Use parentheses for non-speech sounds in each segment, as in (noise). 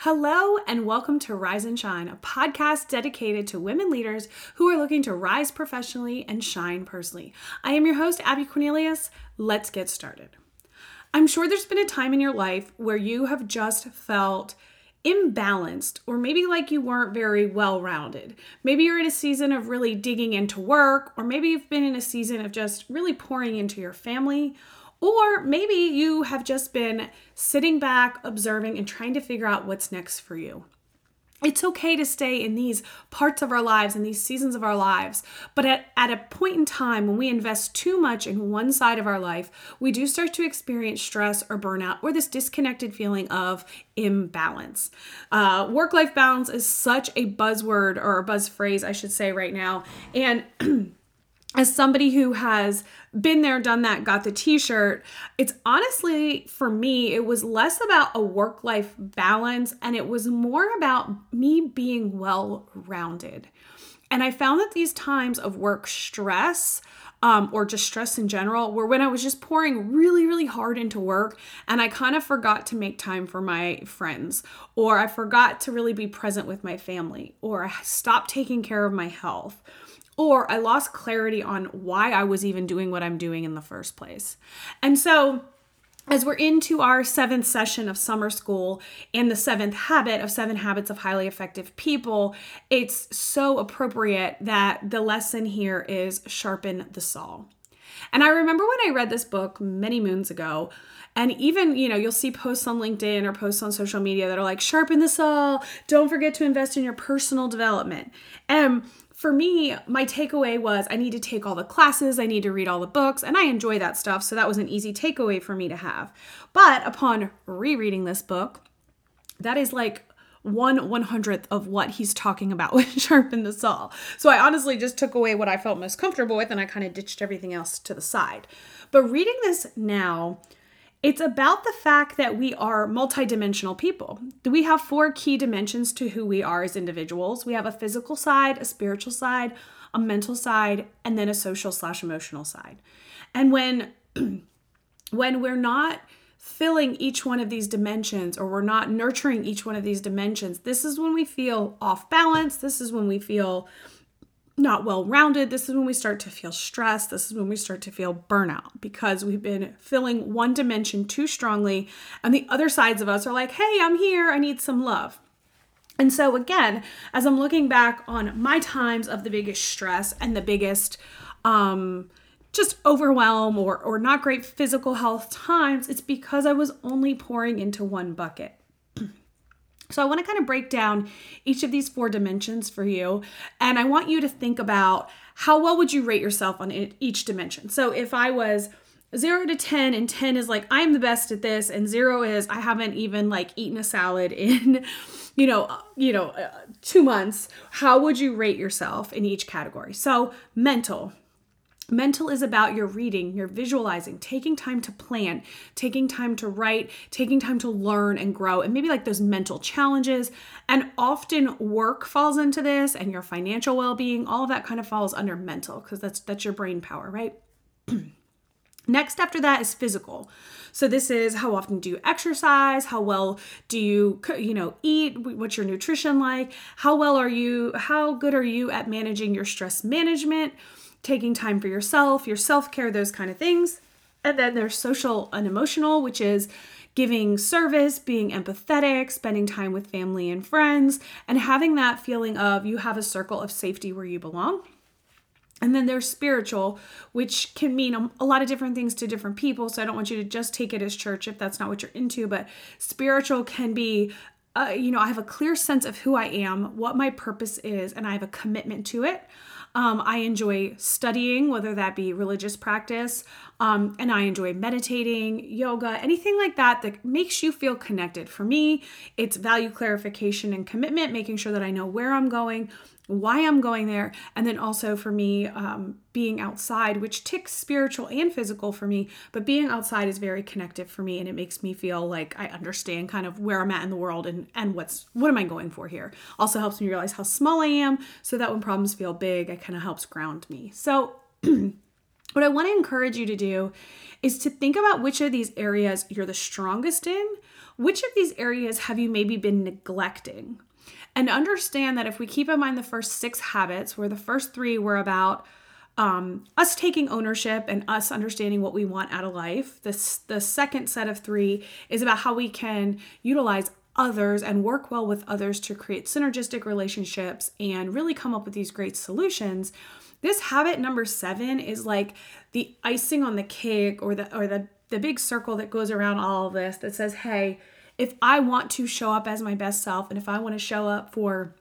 Hello, and welcome to Rise and Shine, a podcast dedicated to women leaders who are looking to rise professionally and shine personally. I am your host, Abby Cornelius. Let's get started. I'm sure there's been a time in your life where you have just felt imbalanced, or maybe like you weren't very well rounded. Maybe you're in a season of really digging into work, or maybe you've been in a season of just really pouring into your family or maybe you have just been sitting back, observing, and trying to figure out what's next for you. It's okay to stay in these parts of our lives and these seasons of our lives, but at, at a point in time when we invest too much in one side of our life, we do start to experience stress or burnout or this disconnected feeling of imbalance. Uh, Work life balance is such a buzzword or a buzz phrase, I should say, right now. And (clears throat) as somebody who has been there, done that, got the t shirt, it's honestly for me, it was less about a work life balance and it was more about me being well rounded. And I found that these times of work stress, um, or just stress in general, were when I was just pouring really, really hard into work and I kind of forgot to make time for my friends, or I forgot to really be present with my family, or I stopped taking care of my health or I lost clarity on why I was even doing what I'm doing in the first place. And so, as we're into our seventh session of summer school and the seventh habit of seven habits of highly effective people, it's so appropriate that the lesson here is sharpen the saw. And I remember when I read this book many moons ago, and even, you know, you'll see posts on LinkedIn or posts on social media that are like, sharpen the saw, don't forget to invest in your personal development. And for me, my takeaway was I need to take all the classes, I need to read all the books, and I enjoy that stuff. So that was an easy takeaway for me to have. But upon rereading this book, that is like one one hundredth of what he's talking about (laughs) with sharpen the saw. So I honestly just took away what I felt most comfortable with and I kind of ditched everything else to the side. But reading this now, it's about the fact that we are multidimensional people. We have four key dimensions to who we are as individuals. We have a physical side, a spiritual side, a mental side, and then a social slash emotional side. And when (clears throat) when we're not filling each one of these dimensions or we're not nurturing each one of these dimensions, this is when we feel off balance. This is when we feel not well rounded. This is when we start to feel stressed. This is when we start to feel burnout because we've been filling one dimension too strongly, and the other sides of us are like, hey, I'm here, I need some love. And so, again, as I'm looking back on my times of the biggest stress and the biggest, um, just overwhelm or, or not great physical health times, it's because I was only pouring into one bucket. So, I want to kind of break down each of these four dimensions for you. And I want you to think about how well would you rate yourself on each dimension. So, if I was zero to 10, and 10 is like, I'm the best at this, and zero is, I haven't even like eaten a salad in, (laughs) you know, uh, you know, uh, two months, how would you rate yourself in each category? So, mental, Mental is about your reading, your visualizing, taking time to plan, taking time to write, taking time to learn and grow, and maybe like those mental challenges. And often work falls into this and your financial well-being, all of that kind of falls under mental because that's that's your brain power, right? (clears throat) Next after that is physical. So this is how often do you exercise? How well do you you know eat? What's your nutrition like? How well are you how good are you at managing your stress management? Taking time for yourself, your self care, those kind of things. And then there's social and emotional, which is giving service, being empathetic, spending time with family and friends, and having that feeling of you have a circle of safety where you belong. And then there's spiritual, which can mean a, lot of different things to different people. So I don't want you to just take it as church if that's not what you're into. But spiritual can be, uh, you know, I have a clear sense of who I am, what my purpose is, and I have a commitment to it. Um, I enjoy studying, whether that be religious practice, um, and I enjoy meditating, yoga, anything like that that makes you feel connected. For me, it's value clarification and commitment, making sure that I know where I'm going, why I'm going there, and then also for me, um, being outside, which ticks spiritual and physical for me, but being outside is very connective for me, and it makes me feel like I understand kind of where I'm at in the world and and what's what am I going for here. Also helps me realize how small I am, so that when problems feel big, it kind of helps ground me. So. (clears throat) What I want to encourage you to do is to think about which of these areas you're the strongest in, which of these areas have you maybe been neglecting? And understand that if we keep in mind the first six habits, where the first three were about um, us taking ownership and us understanding what we want out of life. This the second set of three is about how we can utilize others and work well with others to create synergistic relationships and really come up with these great solutions. This habit number seven is like the icing on the cake or the or the the big circle that goes around all of this that says, hey, if I want to show up as my best self and if I want to show up for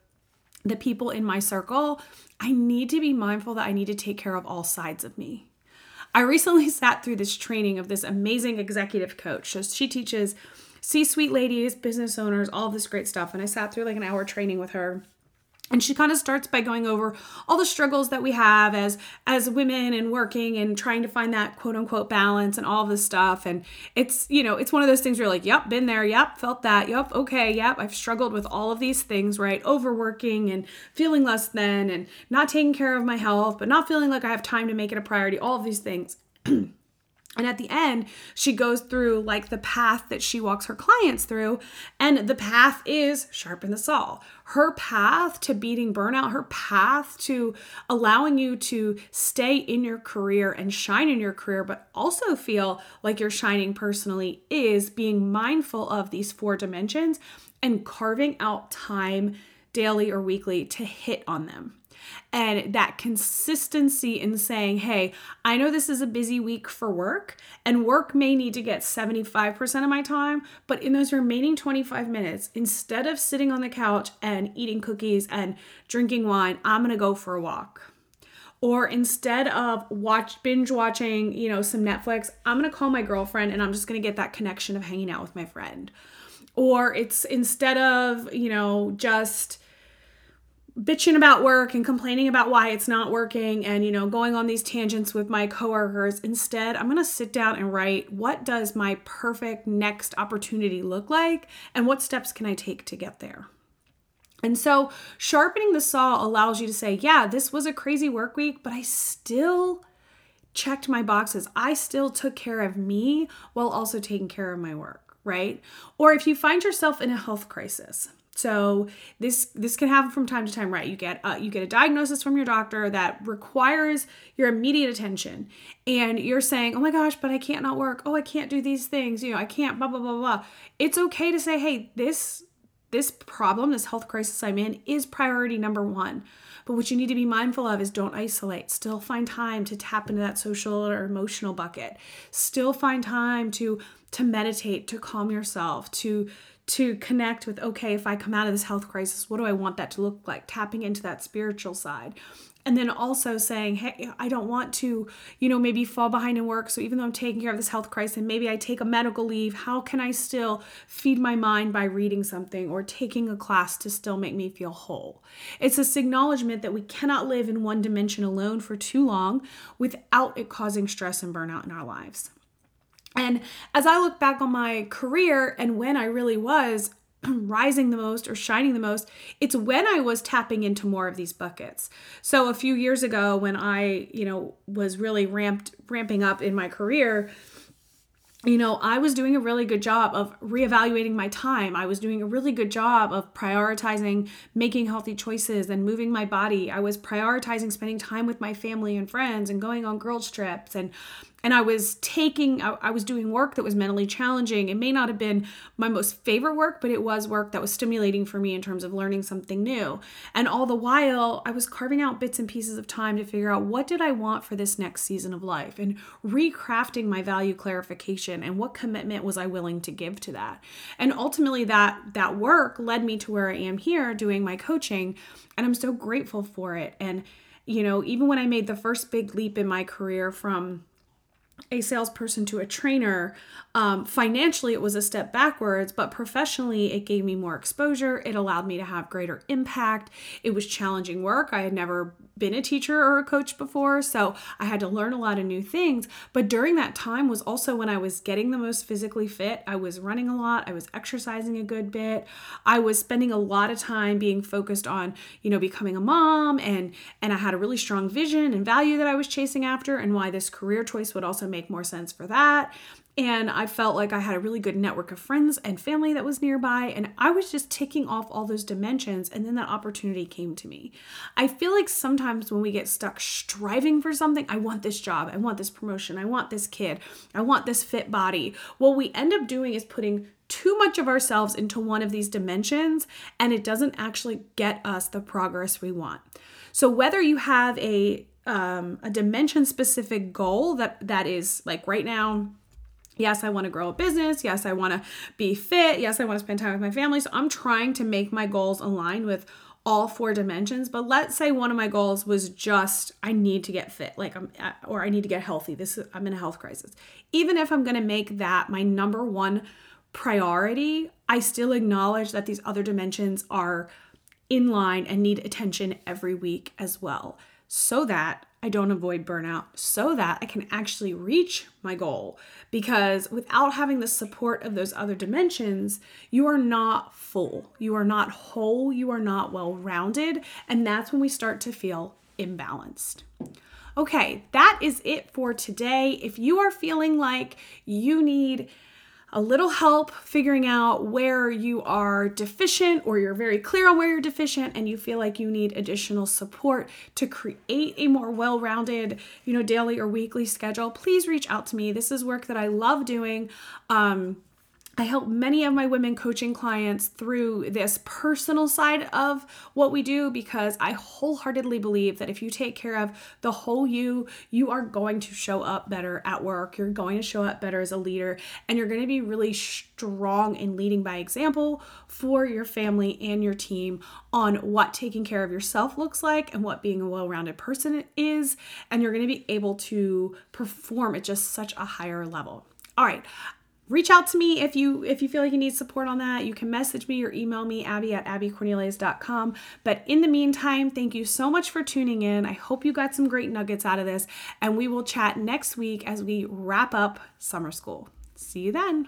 the people in my circle, I need to be mindful that I need to take care of all sides of me. I recently (laughs) sat through this training of this amazing executive coach. So she teaches C suite ladies, business owners, all this great stuff. And I sat through like an hour training with her and she kind of starts by going over all the struggles that we have as as women and working and trying to find that quote unquote balance and all this stuff. And it's you know it's one of those things where you're like yep been there. Yep felt that. Yep okay. Yep i've struggled with all of these things right? Overworking and feeling less than and not taking care of my health but not feeling like i have time to make it a priority. All of these things (clears throat) And at the end, she goes through like the path that she walks her clients through. And the path is sharpen the saw. Her path to beating burnout, her path to allowing you to stay in your career and shine in your career, but also feel like you're shining personally, is being mindful of these four dimensions and carving out time daily or weekly to hit on them and that consistency in saying, hey, I know this is a busy week for work, and work may need to get 75% of my time, but in those remaining 25 minutes, instead of sitting on the couch and eating cookies and drinking wine, I'm gonna go for a walk. Or instead of watch binge watching, you know, some Netflix, I'm gonna call my girlfriend and I'm just gonna get that connection of hanging out with my friend. Or it's instead of, you know, just bitching about work and complaining about why it's not working and you know going on these tangents with my coworkers. Instead i'm going to sit down and write what does my perfect next opportunity look like and what steps can i take to get there? And so sharpening the saw allows you to say yeah this was a crazy work week but i still checked my boxes. I still took care of me while also taking care of my work right? Or if you find yourself in a health crisis so this this can happen from time to time, right? You get uh, you get a diagnosis from your doctor that requires your immediate attention, and you're saying, "Oh my gosh, but I can't not work. Oh, I can't do these things. You know, I can't." Blah blah blah blah. It's okay to say, "Hey, this this problem, this health crisis I'm in, is priority number one." But what you need to be mindful of is don't isolate. Still find time to tap into that social or emotional bucket. Still find time to to meditate, to calm yourself, to to connect with okay, if I come out of this health crisis, what do I want that to look like? Tapping into that spiritual side. And then also saying, hey, I don't want to, you know, maybe fall behind in work. So even though I'm taking care of this health crisis, and maybe I take a medical leave, how can I still feed my mind by reading something or taking a class to still make me feel whole? It's this acknowledgement that we cannot live in one dimension alone for too long without it causing stress and burnout in our lives. And as I look back on my career and when I really was (clears throat) rising the most or shining the most, it's when I was tapping into more of these buckets. So a few years ago when I, you know, was really ramped ramping up in my career, you know, I was doing a really good job of reevaluating my time. I was doing a really good job of prioritizing making healthy choices and moving my body. I was prioritizing spending time with my family and friends and going on girls' trips and and I was taking, I, I was doing work that was mentally challenging. It may not have been my most favorite work, but it was work that was stimulating for me in terms of learning something new. And all the while, I was carving out bits and pieces of time to figure out what did I want for this next season of life and recrafting my value clarification and what commitment was I willing to give to that. And ultimately, that that work led me to where I am here doing my coaching, and I'm so grateful for it. And you know, even when I made the first big leap in my career from a salesperson to a trainer, um, financially it was a step backwards, but professionally it gave me more exposure. It allowed me to have greater impact. It was challenging work. I had never been a teacher or a coach before, so I had to learn a lot of new things. But during that time was also when I was getting the most physically fit. I was running a lot, I was exercising a good bit. I was spending a lot of time being focused on, you know, becoming a mom and and I had a really strong vision and value that I was chasing after and why this career choice would also make more sense for that. and I felt like I had a really good network of friends and family that was nearby. And I was just ticking off all those dimensions. And then that opportunity came to me. I feel like sometimes when we get stuck striving for something, I want this job, I want this promotion, I want this kid, I want this fit body. What we end up doing is putting too much of ourselves into one of these dimensions and it doesn't actually get us the progress we want. So whether you have a um, a dimension specific goal that that is like right now Yes, I want to grow a business. Yes, I want to be fit. Yes, I want to spend time with my family. So I'm trying to make my goals align with all four dimensions. But let's say one of my goals was just I need to get fit, like I'm, or I need to get healthy. This is, I'm in a health crisis. Even if I'm going to make that my number one priority, I still acknowledge that these other dimensions are in line and need attention every week as well, so that I don't avoid burnout so that I can actually reach my goal. Because without having the support of those other dimensions, you are not full, you are not whole, you are not well rounded. And that's when we start to feel imbalanced. Okay, that is it for today. If you are feeling like you need a little help figuring out where you are deficient or you're very clear on where you're deficient and you feel like you need additional support to create a more well-rounded, you know, daily or weekly schedule, please reach out to me. This is work that I love doing. Um, I help many of my women coaching clients through this personal side of what we do because I wholeheartedly believe that if you take care of the whole you, you are going to show up better at work. You're going to show up better as a leader, and you're going to be really strong in leading by example for your family and your team on what taking care of yourself looks like and what being a well rounded person is. And you're going to be able to perform at just such a higher level. All right, reach out to me if you if you feel like you need support on that. You can message me or email me abby at abbycornelius.com but in the meantime thank you so much for tuning in. I hope you got some great nuggets out of this and we will chat next week as we wrap up summer school. See you then